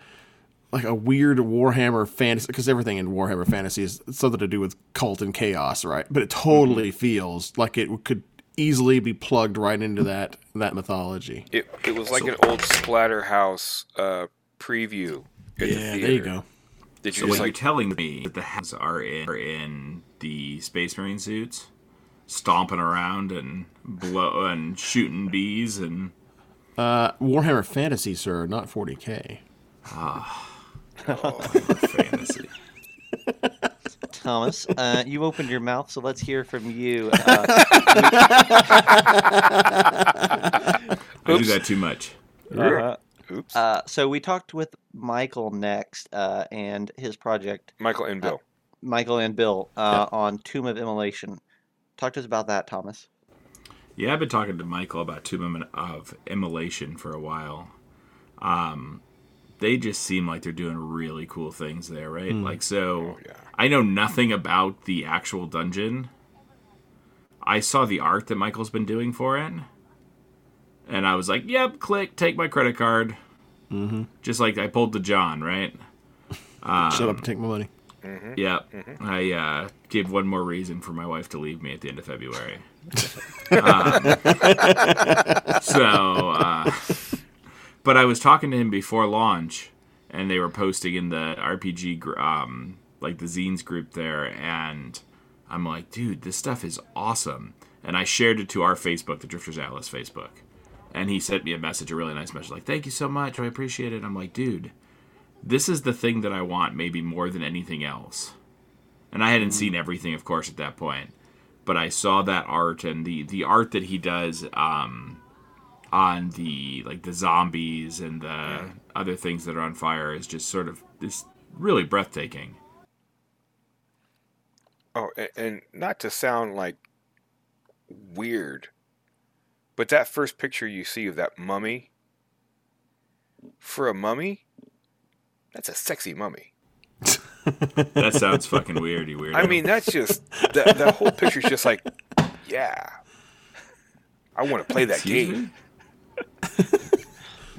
Speaker 4: like a weird Warhammer fantasy because everything in Warhammer fantasy is something to do with cult and chaos, right? But it totally feels like it could easily be plugged right into that that mythology.
Speaker 3: It it was like an old Splatterhouse uh, preview. At the
Speaker 4: Yeah,
Speaker 3: theater.
Speaker 4: there you go.
Speaker 3: Did you
Speaker 1: So
Speaker 3: just
Speaker 1: what you're
Speaker 3: like?
Speaker 1: telling me that the hands are in are in the Space Marine suits, stomping around and blow and shooting bees and
Speaker 4: Uh, Warhammer Fantasy, sir, not 40k.
Speaker 1: Ah, [LAUGHS] oh, fantasy.
Speaker 2: Thomas, uh, you opened your mouth, so let's hear from you. Uh, [LAUGHS]
Speaker 1: I do that too much.
Speaker 2: uh,
Speaker 3: Oops.
Speaker 2: uh, so we talked with Michael next, uh, and his project,
Speaker 3: Michael and Bill.
Speaker 2: Michael and Bill, uh, on Tomb of Immolation. Talk to us about that, Thomas.
Speaker 1: Yeah, I've been talking to Michael about Tomb of Immolation for a while. Um, they just seem like they're doing really cool things there, right? Like, so
Speaker 3: Oh, yeah.
Speaker 1: I know nothing about the actual dungeon. I saw the art that Michael's been doing for it, and I was like, "Yep, click, take my credit card." Mm-hmm. Just like I pulled the Jon, right? [LAUGHS]
Speaker 4: Shut up and take my money.
Speaker 1: Yep. I uh, gave one more reason for my wife to leave me at the end of February. Um, [LAUGHS] so, uh, but I was talking to him before launch, and they were posting in the RPG, um, like the zines group there, and I'm like, dude, this stuff is awesome. And I shared it to our Facebook, the Drifters Atlas Facebook. And he sent me a message, a really nice message, like, thank you so much. I appreciate it. I'm like, dude, this is the thing that I want maybe more than anything else. And I hadn't seen everything, of course, at that point, but I saw that art and the the art that he does um, on the like the zombies and the other things that are on fire is just sort of this really breathtaking.
Speaker 3: Oh, and, and not to sound like weird, but that first picture you see of that mummy, for a mummy, that's a sexy mummy.
Speaker 1: That sounds fucking weird, you weirdo.
Speaker 3: I mean, that's just that that whole picture's just like, yeah, I want to play that
Speaker 1: Excuse
Speaker 3: game. [LAUGHS]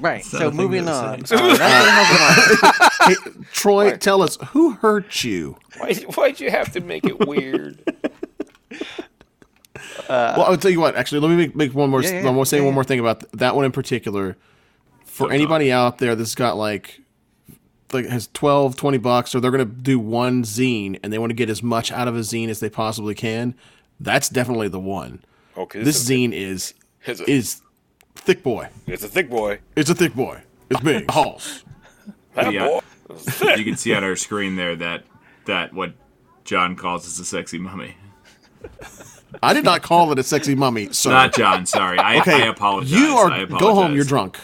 Speaker 2: Right.
Speaker 1: It's
Speaker 2: So moving on. Uh, that's gonna help
Speaker 4: Hey, Troy, tell us who hurt you.
Speaker 3: Why, why'd you have to make it weird?
Speaker 4: well, I'll tell you what. Actually, let me make, make one more.
Speaker 2: Yeah, yeah,
Speaker 4: one more say
Speaker 2: yeah,
Speaker 4: one
Speaker 2: yeah.
Speaker 4: more thing about th- that one in particular. For
Speaker 1: Flip
Speaker 4: anybody out there that's got like, like has 12, 20 bucks, or they're gonna do one zine and they want to get as much out of a zine as they possibly can, that's definitely the one.
Speaker 3: Okay,
Speaker 4: This
Speaker 3: is
Speaker 4: zine is
Speaker 3: It's a-
Speaker 4: is thick boy.
Speaker 3: it's a thick boy.
Speaker 4: It's a thick boy. It's big. [LAUGHS] Halls.
Speaker 3: That
Speaker 1: Yeah.
Speaker 3: boy. [LAUGHS]
Speaker 1: you can see on our screen there that that what Jon calls us a sexy mummy.
Speaker 4: I did not call it a sexy mummy, sir.
Speaker 1: Not Jon, sorry. I,
Speaker 4: okay,
Speaker 1: I apologize.
Speaker 4: You are
Speaker 1: I
Speaker 4: go home. You're drunk.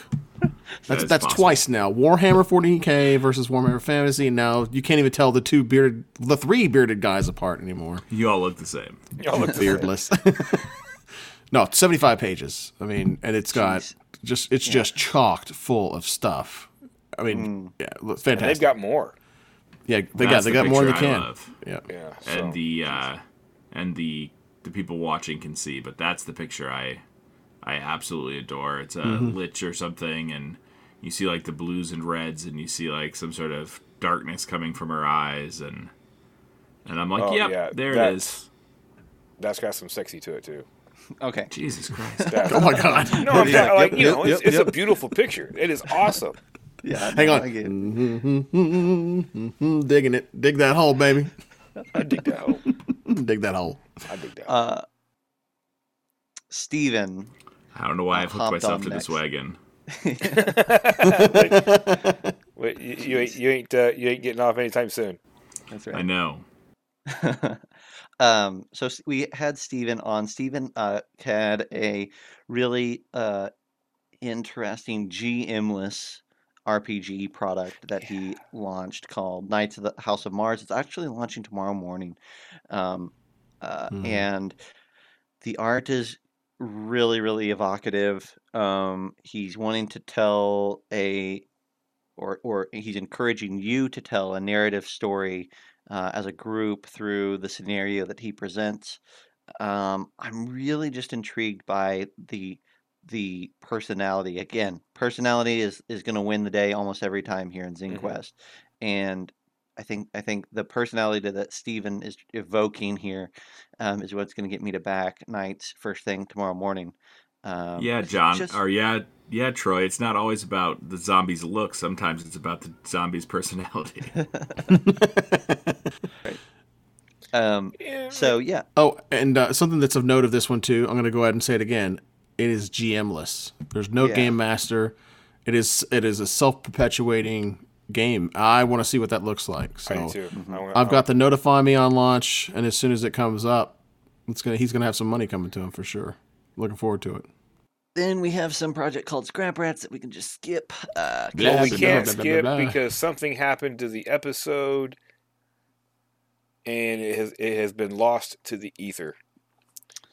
Speaker 4: That's that's
Speaker 1: possible.
Speaker 4: twice now. Warhammer 40k versus Warhammer Fantasy, now you can't even tell the two bearded, the three bearded guys apart anymore.
Speaker 1: You all look the same.
Speaker 3: Y'all look.
Speaker 4: Beardless. [LAUGHS] no, 75 pages. I mean, and it's got
Speaker 2: Jeez.
Speaker 4: just it's just chocked full of stuff. I mean, yeah, look,
Speaker 3: And they've got more.
Speaker 4: yeah, they got they
Speaker 1: the
Speaker 4: got more than they can.
Speaker 1: love.
Speaker 4: Yeah.
Speaker 3: Yeah. So.
Speaker 1: and the uh, and the the people watching can see, but that's the picture I I absolutely adore. It's a
Speaker 4: Mm-hmm.
Speaker 1: lich or something, and you see like the blues and reds, and you see like some sort of darkness coming from her eyes, and and I'm like,
Speaker 3: Oh,
Speaker 1: yep,
Speaker 3: yeah,
Speaker 1: there it
Speaker 3: that's-
Speaker 1: is.
Speaker 3: that's got some sexy to it too.
Speaker 2: Okay.
Speaker 1: Jesus [LAUGHS] Christ!
Speaker 4: Oh my god.
Speaker 3: no, I'm
Speaker 2: Yeah,
Speaker 3: not, like
Speaker 2: yep,
Speaker 3: you know,
Speaker 2: yep,
Speaker 3: it's,
Speaker 2: yep,
Speaker 3: it's a beautiful picture. It is awesome. [LAUGHS]
Speaker 2: Yeah.
Speaker 4: Hang on.
Speaker 2: I get it.
Speaker 4: Mm, [LAUGHS] digging it. Dig that hole, baby.
Speaker 3: I dig that hole.
Speaker 4: Dig that hole.
Speaker 3: I dig that.
Speaker 2: Uh, Steven.
Speaker 1: I don't know why I've hooked myself
Speaker 2: on
Speaker 1: to this wagon. [LAUGHS]
Speaker 3: Wait, you, you ain't you ain't uh, you ain't getting off anytime soon.
Speaker 2: That's right.
Speaker 1: I know. [LAUGHS]
Speaker 2: um, so we had Stephen on. Stephen uh, had a really uh, interesting GM-less RPG product that he launched called Knights of the House of Mars. It's actually launching tomorrow morning. Um, uh,
Speaker 4: Mhm.
Speaker 2: And the art is really, really evocative. Um, he's wanting to tell a or or he's encouraging you to tell a narrative story uh, as a group through the scenario that he presents. Um, I'm really just intrigued by the the personality. Again, personality is is going to win the day almost every time here in.
Speaker 3: Zine
Speaker 2: Quest, and I think I think the personality that Stephen is evoking here um, is what's going to get me to back Knights first thing tomorrow morning. Um,
Speaker 1: yeah, Jon,
Speaker 2: just-
Speaker 1: or yeah, yeah, Troy. It's not always about the zombies' look. Sometimes it's about the zombies' personality. [LAUGHS]
Speaker 2: um,
Speaker 3: Yeah,
Speaker 2: so yeah,
Speaker 4: Oh, and uh, something that's of note of this one too. I'm going to go ahead and say it again. It is GMless. There's no
Speaker 2: Yeah.
Speaker 4: game master. It is it is a self perpetuating game. I want to see what that looks like. So
Speaker 3: I do too. I wanna-
Speaker 4: I've got the notify me on launch, and as soon as it comes up, it's gonna he's gonna have some money coming to him for sure. Looking forward to it.
Speaker 2: then we have some project called Scrap Rats that we can just skip. Uh,
Speaker 4: Yeah,
Speaker 3: Well, we can't
Speaker 4: blah, blah,
Speaker 3: skip
Speaker 4: blah, blah.
Speaker 3: because something happened to the episode, and it has it has been lost to the ether.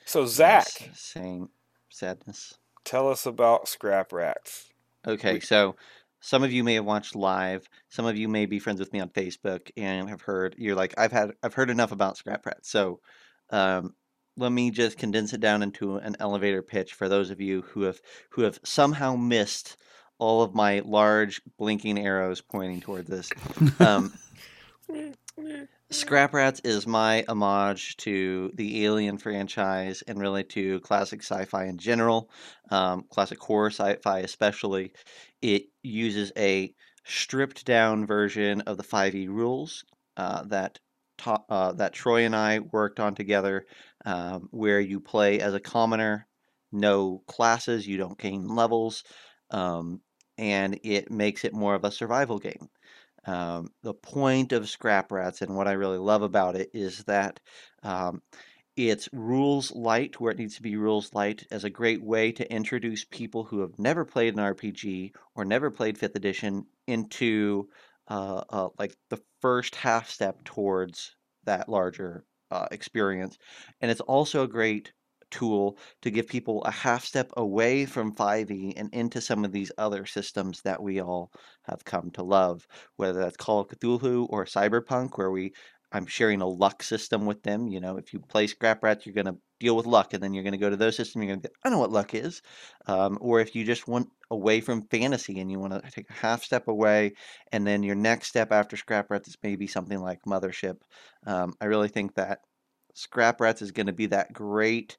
Speaker 3: So Zac,
Speaker 2: yes, same sadness.
Speaker 3: tell us about Scrap Rats.
Speaker 2: Okay,
Speaker 3: We-
Speaker 2: so some of you may have watched live. Some of you may be friends with me on Facebook and have heard. You're like, I've had, I've heard enough about Scrap Rats. So, um, let me just condense it down into an elevator pitch for those of you who have who have somehow missed all of my large blinking arrows pointing toward this. Um, Scrap Rats is my homage to the Alien franchise and really to classic sci-fi in general, um, classic horror sci-fi especially. It uses a stripped down version of the 5e rules uh, that uh, that Troy and I worked on together, um, where you play as a commoner, no classes, you don't gain levels, um, and it makes it more of a survival game. Um, the point of Scrap Rats and what I really love about it is that um, it's rules light where it needs to be rules light as a great way to introduce people who have never played an RPG or never played fifth edition into uh, uh, like the first half step towards that larger uh, experience. And it's also a great tool to give people a half step away from 5e and into some of these other systems that we all have come to love, whether that's Call of Cthulhu or Cyberpunk, where we I'm sharing a luck system with them. You know, if you play Scrap Rats, you're going to deal with luck, and then you're going to go to those systems. You're going to get, I know what luck is. Um, or if you just want away from fantasy and you want to take a half step away, and then your next step after Scrap Rats is maybe something like Mothership. Um, I really think that Scrap Rats is going to be that great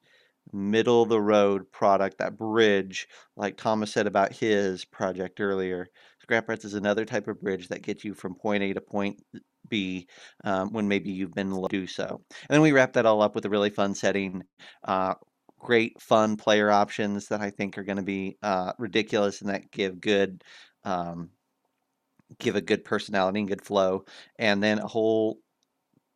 Speaker 2: middle of the road product, that bridge, like Thomas said about his project earlier. Scrap Rats is another type of bridge that gets you from point A to point B um, when maybe you've been to do so. And then we wrap that all up with a really fun setting. Uh, great fun player options that I think are going to be uh, ridiculous and that give good um, give a good personality and good flow, and then a whole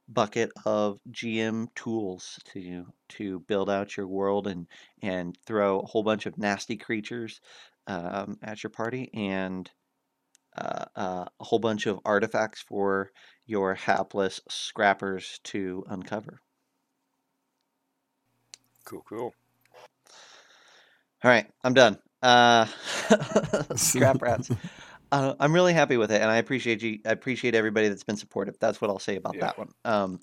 Speaker 2: bucket of GM tools to to build out your world and and throw a whole bunch of nasty creatures um, at your party and uh, uh, a whole bunch of artifacts for your hapless scrappers to uncover.
Speaker 3: Cool, cool.
Speaker 2: All right, I'm done. Uh, [LAUGHS] [LAUGHS] scrap rats. Uh, I'm really happy with it, and I appreciate you. I appreciate everybody that's been supportive. That's what I'll say about
Speaker 3: Yeah.
Speaker 2: that one. Um,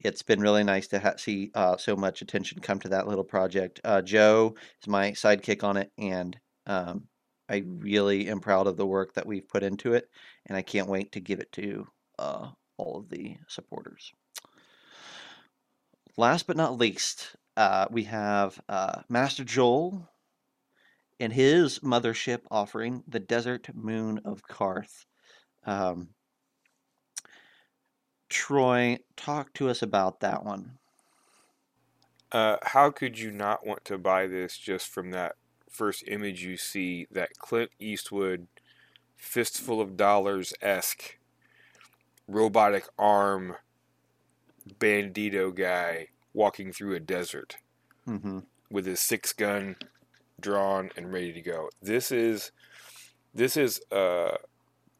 Speaker 2: it's been really nice to ha- see uh, so much attention come to that little project. Uh, Joe is my sidekick on it, and um, I really am proud of the work that we've put into it, and I can't wait to give it to uh, all of the supporters. Last but not least, uh, we have uh, Master Joel and his mothership offering, the Desert Moon of Karth. Um, Troy, talk to us about that one.
Speaker 3: Uh, how could you not want to buy this just from that first image you see? That Clint Eastwood fistful of dollars esque robotic arm bandito guy walking through a desert
Speaker 2: hmm
Speaker 3: with his six gun drawn and ready to go. This is this is uh,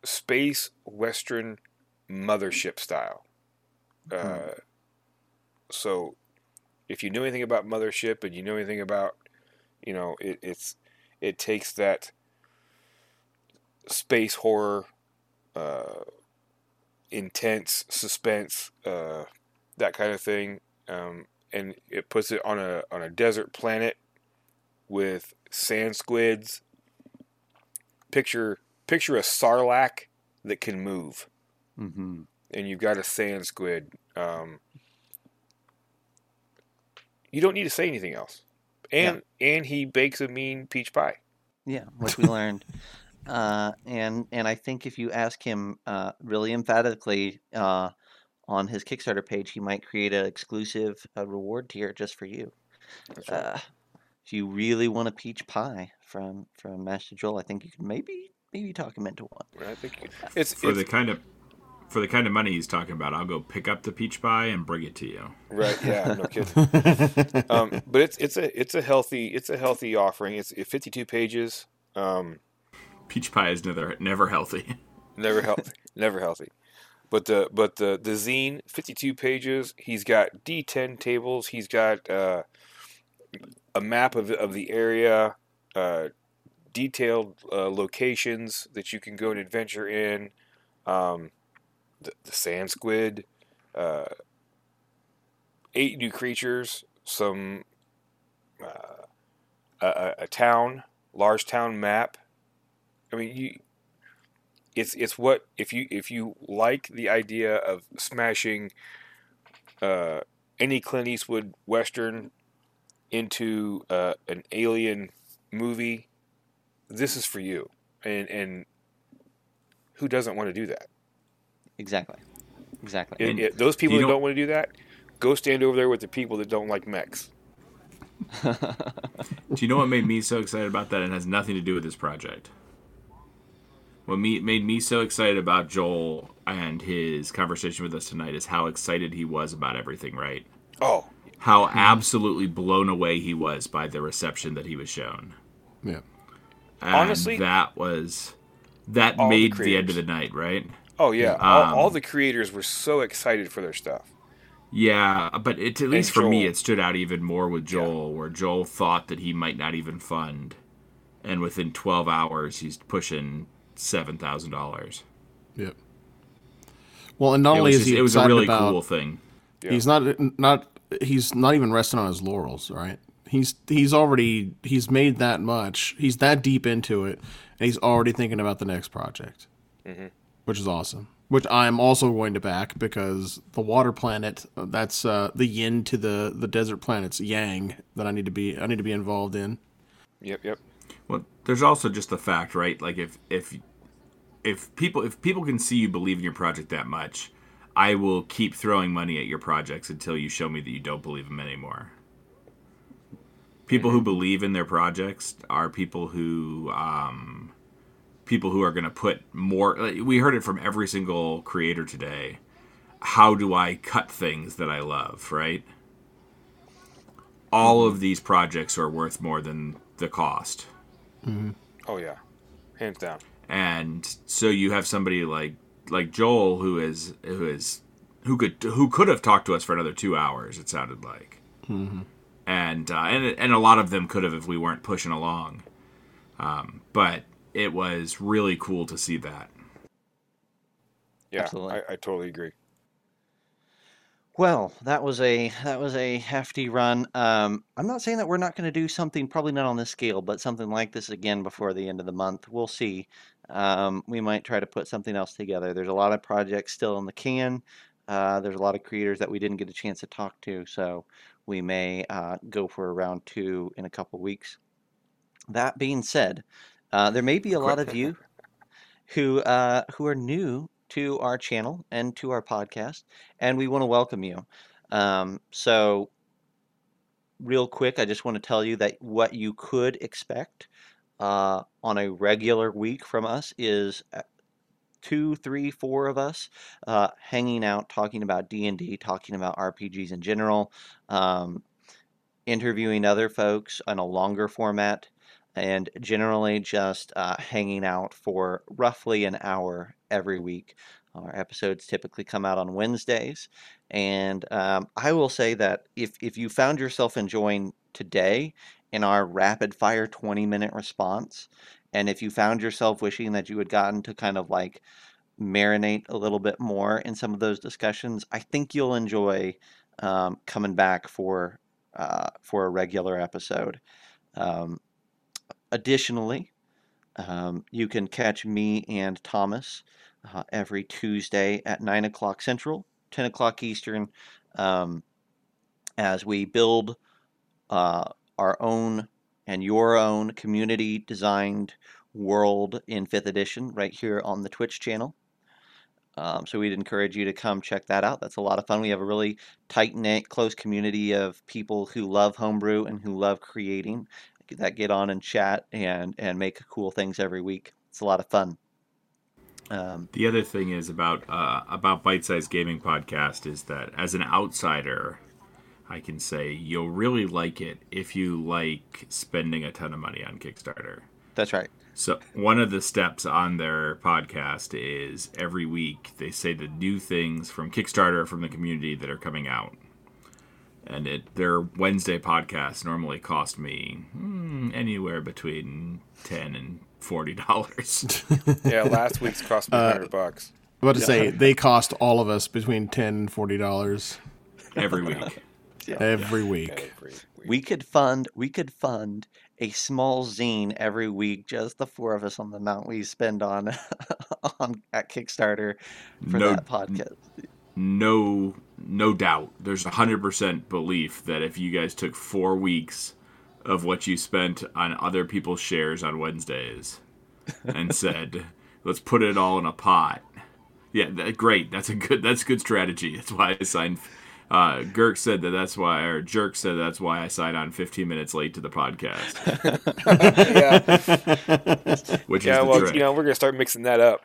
Speaker 3: space western mothership style. Uh, so if you know anything about mothership and you know anything about you know it, it's it takes that space horror uh, intense suspense uh, that kind of thing um, and it puts it on a on a desert planet with sand squids. Picture picture a sarlacc that can move.
Speaker 2: Hmm
Speaker 3: and you've got a sand squid, um, you don't need to say anything else. And and he bakes a mean peach pie.
Speaker 2: Yeah, [LAUGHS] which we learned. Uh, and and I think if you ask him uh, really emphatically uh, on his Kickstarter page, he might create an exclusive uh, reward tier just for you.
Speaker 3: Right.
Speaker 2: Uh, if you really want a peach pie from from Master Joel, I think you can maybe maybe talk him into one.
Speaker 3: I think it's,
Speaker 1: For
Speaker 3: it's
Speaker 1: the kind of for the kind of money he's talking about, I'll go pick up the peach pie and bring it to you.
Speaker 3: right. Yeah, no [LAUGHS] kidding. um, but it's it's a it's a healthy it's a healthy offering. It's 52 pages. Um,
Speaker 1: Peach pie is never never healthy.
Speaker 3: never healthy, [LAUGHS] never healthy. But the but the the zine, 52 pages. He's got D10 tables. He's got uh, a map of of the area, uh, detailed uh, locations that you can go and adventure in. Um, the, the sand squid, uh, eight new creatures, some uh, a, a- town, large town map. I mean, you it's it's what if you if you like the idea of smashing uh, any Clint Eastwood western into uh, an alien movie, this is for you. And and who doesn't want to do that?
Speaker 2: Exactly. Exactly.
Speaker 3: It-
Speaker 1: And
Speaker 3: it- those people
Speaker 1: you
Speaker 3: that
Speaker 1: know-
Speaker 3: don't want to do that, go stand over there with the people that don't like mechs. [LAUGHS]
Speaker 1: Do you know what made me so excited about that? It has nothing to do with this project. What me, made me so excited about Joel and his conversation with us tonight is how excited he was about everything, right?
Speaker 3: Oh,
Speaker 1: How absolutely blown away he was by the reception that he was shown.
Speaker 4: Yeah.
Speaker 1: And
Speaker 3: Honestly-
Speaker 1: that was that
Speaker 3: All the
Speaker 1: made the, end of the night, right?
Speaker 3: Oh yeah. all,
Speaker 1: Um,
Speaker 3: all the creators were so excited for their stuff.
Speaker 1: Yeah, but it, at least for me, it stood out even more with Joel, where Joel thought that he might not even fund, and within 12 hours, he's pushing seven thousand dollars.
Speaker 4: Yep. Well, and not
Speaker 1: It
Speaker 4: only is
Speaker 1: just,
Speaker 4: he
Speaker 1: it was a
Speaker 4: excited
Speaker 1: really
Speaker 4: about,
Speaker 1: cool thing.
Speaker 3: Yeah.
Speaker 4: he's not not he's not even resting on his laurels, right? He's he's already he's made that much. He's that deep into it, and he's already thinking about the next project,
Speaker 3: Mm-hmm.
Speaker 4: Which is awesome. Which I'm also going to back because the water planet that's uh, the yin to the the desert planet's yang that I need to be I need to be involved in.
Speaker 3: Yep, yep.
Speaker 1: Well, there's also just the fact, right? Like if if if people if people can see you believe in your project that much, I will keep throwing money at your projects until you show me that you don't believe them anymore. People who believe in their projects are people who um, people who are going to put more. like, We heard it from every single creator today. How do I cut things that I love? Right. All of these projects are worth more than the cost.
Speaker 3: Oh yeah, hands down.
Speaker 1: and so you have somebody like like Joel who is who is who could who could have talked to us for another two hours. It sounded like, and uh, and and a lot of them could have if we weren't pushing along. Um, but it was really cool to see that.
Speaker 3: Yeah,
Speaker 2: Absolutely.
Speaker 3: I, I totally agree.
Speaker 2: Well, that was a that was a hefty run. Um, I'm not saying that we're not going to do something, probably not on this scale, but something like this again before the end of the month. We'll see. Um, we might try to put something else together. There's a lot of projects still in the can. Uh, there's a lot of creators that we didn't get a chance to talk to, so we may uh, go for a round two in a couple weeks. That being said, uh, there may be a lot of you who uh, who are new to our channel and to our podcast, and we want to welcome you. Um, so, real quick, I just want to tell you that what you could expect uh, on a regular week from us is uh, two, three, four of us uh, hanging out, talking about D and D, talking about RPGs in general, um, interviewing other folks on a longer format, and generally just uh, hanging out for roughly an hour every week. Our episodes typically come out on Wednesdays, and um, I will say that if if you found yourself enjoying today in our rapid fire 20 minute response, and if you found yourself wishing that you had gotten to kind of like marinate a little bit more in some of those discussions, I think you'll enjoy um, coming back for uh, for a regular episode. Um, additionally, um, you can catch me and Thomas uh, every Tuesday at 9 o'clock Central, 10 o'clock Eastern, um, as we build uh, our own and your own community designed world in 5th edition right here on the Twitch channel. Um, so we'd encourage you to come check that out. That's a lot of fun. We have a really tight knit, close community of people who love homebrew and who love creating that get on and chat and and make cool things every week. It's a lot of fun. Um,
Speaker 1: The other thing is about uh, about Bite Size Gaming Podcast is that as an outsider, I can say you'll really like it if you like spending a ton of money on Kickstarter.
Speaker 2: that's right.
Speaker 1: So one of the steps on their podcast is every week they say the new things from Kickstarter from the community that are coming out. And it their Wednesday podcast normally cost me hmm, anywhere between ten and forty dollars [LAUGHS]
Speaker 3: Yeah, last week's cost me
Speaker 4: Uh,
Speaker 3: hundred bucks.
Speaker 4: I'm about to say they cost all of us between ten and forty dollars
Speaker 1: every week. [LAUGHS]
Speaker 4: every week.
Speaker 3: Every week.
Speaker 2: We could fund we could fund a small zine every week, just the four of us on the amount we spend on [LAUGHS] on at Kickstarter for
Speaker 1: No-
Speaker 2: that podcast.
Speaker 1: no no doubt there's a hundred percent belief that if you guys took four weeks of what you spent on other people's shares on wednesdays and [LAUGHS] said let's put it all in a pot yeah that, great that's a good that's good strategy that's why i signed uh, Girk said that that's why, or Jerk said that's why I signed on 15 minutes late to the podcast, [LAUGHS]
Speaker 3: yeah,
Speaker 1: which
Speaker 3: yeah.
Speaker 1: is the
Speaker 3: Well,
Speaker 1: trick.
Speaker 3: you know, we're gonna start mixing that up.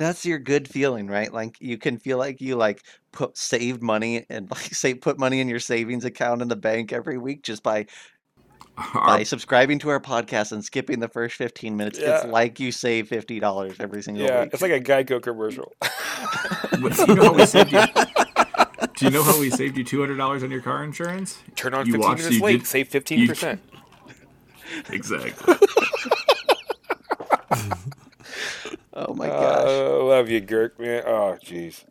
Speaker 2: That's your good feeling, right? Like you can feel like you like put saved money and [LAUGHS] like say put money in your savings account in the bank every week just by
Speaker 1: Our- [LAUGHS]
Speaker 2: by subscribing to our podcast and skipping the first 15 minutes. It's like you save $50 every single
Speaker 3: Yeah,
Speaker 2: week.
Speaker 3: it's like a Geico commercial. [LAUGHS]
Speaker 1: But do you know how we saved you? Do you know how we saved you two hundred dollars on your car insurance?
Speaker 3: Turn on
Speaker 1: You
Speaker 3: 15
Speaker 1: watched-
Speaker 3: minutes
Speaker 1: you
Speaker 3: late,
Speaker 1: did-
Speaker 3: save 15%.
Speaker 1: Exactly.
Speaker 2: oh my gosh.
Speaker 3: Uh, love you, Girk, man. Oh, jeez.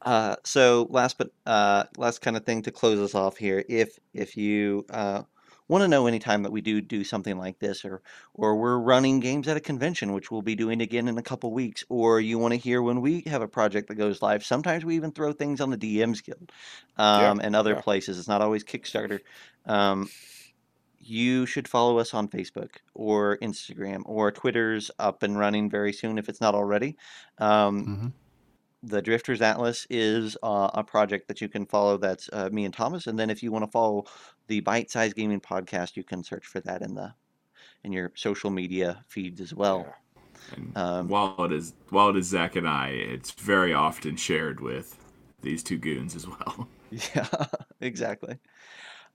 Speaker 2: Uh, so last but uh, last kind of thing to close us off here. If if you uh, want to know anytime that we do do something like this, or or we're running games at a convention, which we'll be doing again in a couple weeks, or you want to hear when we have a project that goes live. Sometimes we even throw things on the DMs Guild um, and other
Speaker 3: yeah.
Speaker 2: places. It's not always Kickstarter. Um, you should follow us on Facebook or Instagram or Twitter's up and running very soon if it's not already. Um,
Speaker 4: Mhm.
Speaker 2: the Drifters Atlas is uh, a project that you can follow. That's uh, me and Thomas. And then if you want to follow the Bite Size Gaming Podcast, you can search for that in the in your social media feeds as well.
Speaker 1: And
Speaker 2: Um,
Speaker 1: while it is while it is Zac and I, it's very often shared with these two goons as well. [LAUGHS]
Speaker 2: Yeah, [LAUGHS] exactly.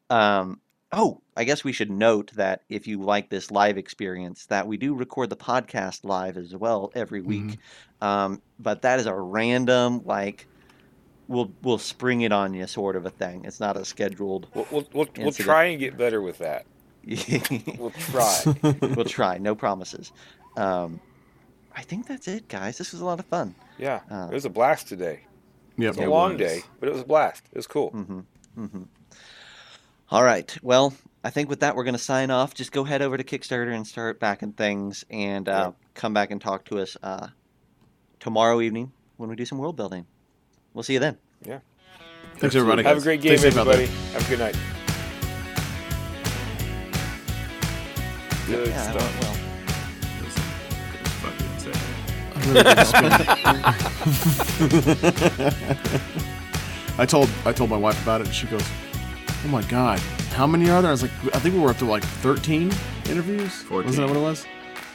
Speaker 2: Um, oh, I guess we should note that if you like this live experience, that we do record the podcast live as well every week. Um, but that is a random like. We'll we'll spring it on you sort of a thing. It's not a scheduled.
Speaker 3: We'll, we'll, we'll, we'll try and get better with that. [LAUGHS] We'll try.
Speaker 2: we'll try. No promises. Um, I think that's it, guys. This was a lot of fun.
Speaker 3: Yeah,
Speaker 2: Uh,
Speaker 3: it was a blast today.
Speaker 4: Yep.
Speaker 3: It's a
Speaker 1: It
Speaker 3: long
Speaker 1: was.
Speaker 3: day, but it was a blast. It was cool.
Speaker 2: hmm hmm All right. Well, I think with that, we're going to sign off. Just go head over to Kickstarter and start backing things and uh, come back and talk to us uh, tomorrow evening when we do some world building. We'll see you then. Yeah.
Speaker 4: Thanks everybody.
Speaker 3: Have a great game,
Speaker 4: Stay safe out
Speaker 3: everybody. Have a good night. Good
Speaker 2: yeah,
Speaker 3: stuff.
Speaker 2: well, well.
Speaker 1: It was, [LAUGHS] it was fucking insane.
Speaker 4: I told I told my wife about it, and she goes, "Oh my god, how many are there?" I was like, "I think we were up to like 13 interviews. 14. Wasn't that what it was?"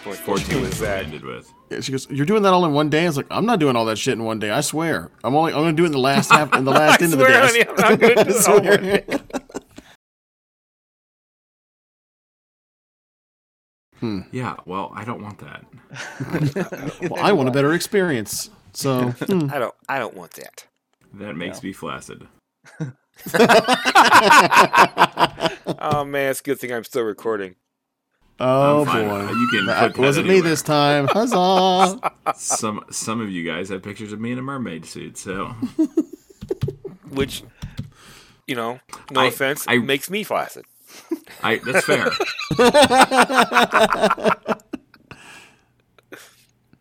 Speaker 1: 14
Speaker 3: was
Speaker 1: was
Speaker 3: that.
Speaker 1: ended with.
Speaker 4: Yeah, she goes, "You're doing that all in one day?" I was like, "I'm not doing all that shit in one day. I swear. I'm only I'm gonna do it in the last half in the [LAUGHS] last end
Speaker 3: swear,
Speaker 4: of the day."
Speaker 3: honey, I'm not gonna do [LAUGHS] it all
Speaker 4: swear.
Speaker 1: Yeah, well, I don't want that. [LAUGHS]
Speaker 4: Well, I want a better experience. So hmm.
Speaker 3: I don't. I don't want that.
Speaker 1: That makes me flaccid. [LAUGHS]
Speaker 3: Oh man, it's a good thing I'm still recording.
Speaker 4: oh boy,
Speaker 1: You can
Speaker 4: That
Speaker 1: put that
Speaker 4: wasn't me this time. Huzzah! [LAUGHS]
Speaker 1: Some some of you guys have pictures of me in a mermaid suit, so [LAUGHS]
Speaker 3: Which, you know, no
Speaker 1: I-
Speaker 3: offense,
Speaker 1: I-
Speaker 3: makes me flaccid.
Speaker 1: I that's fair.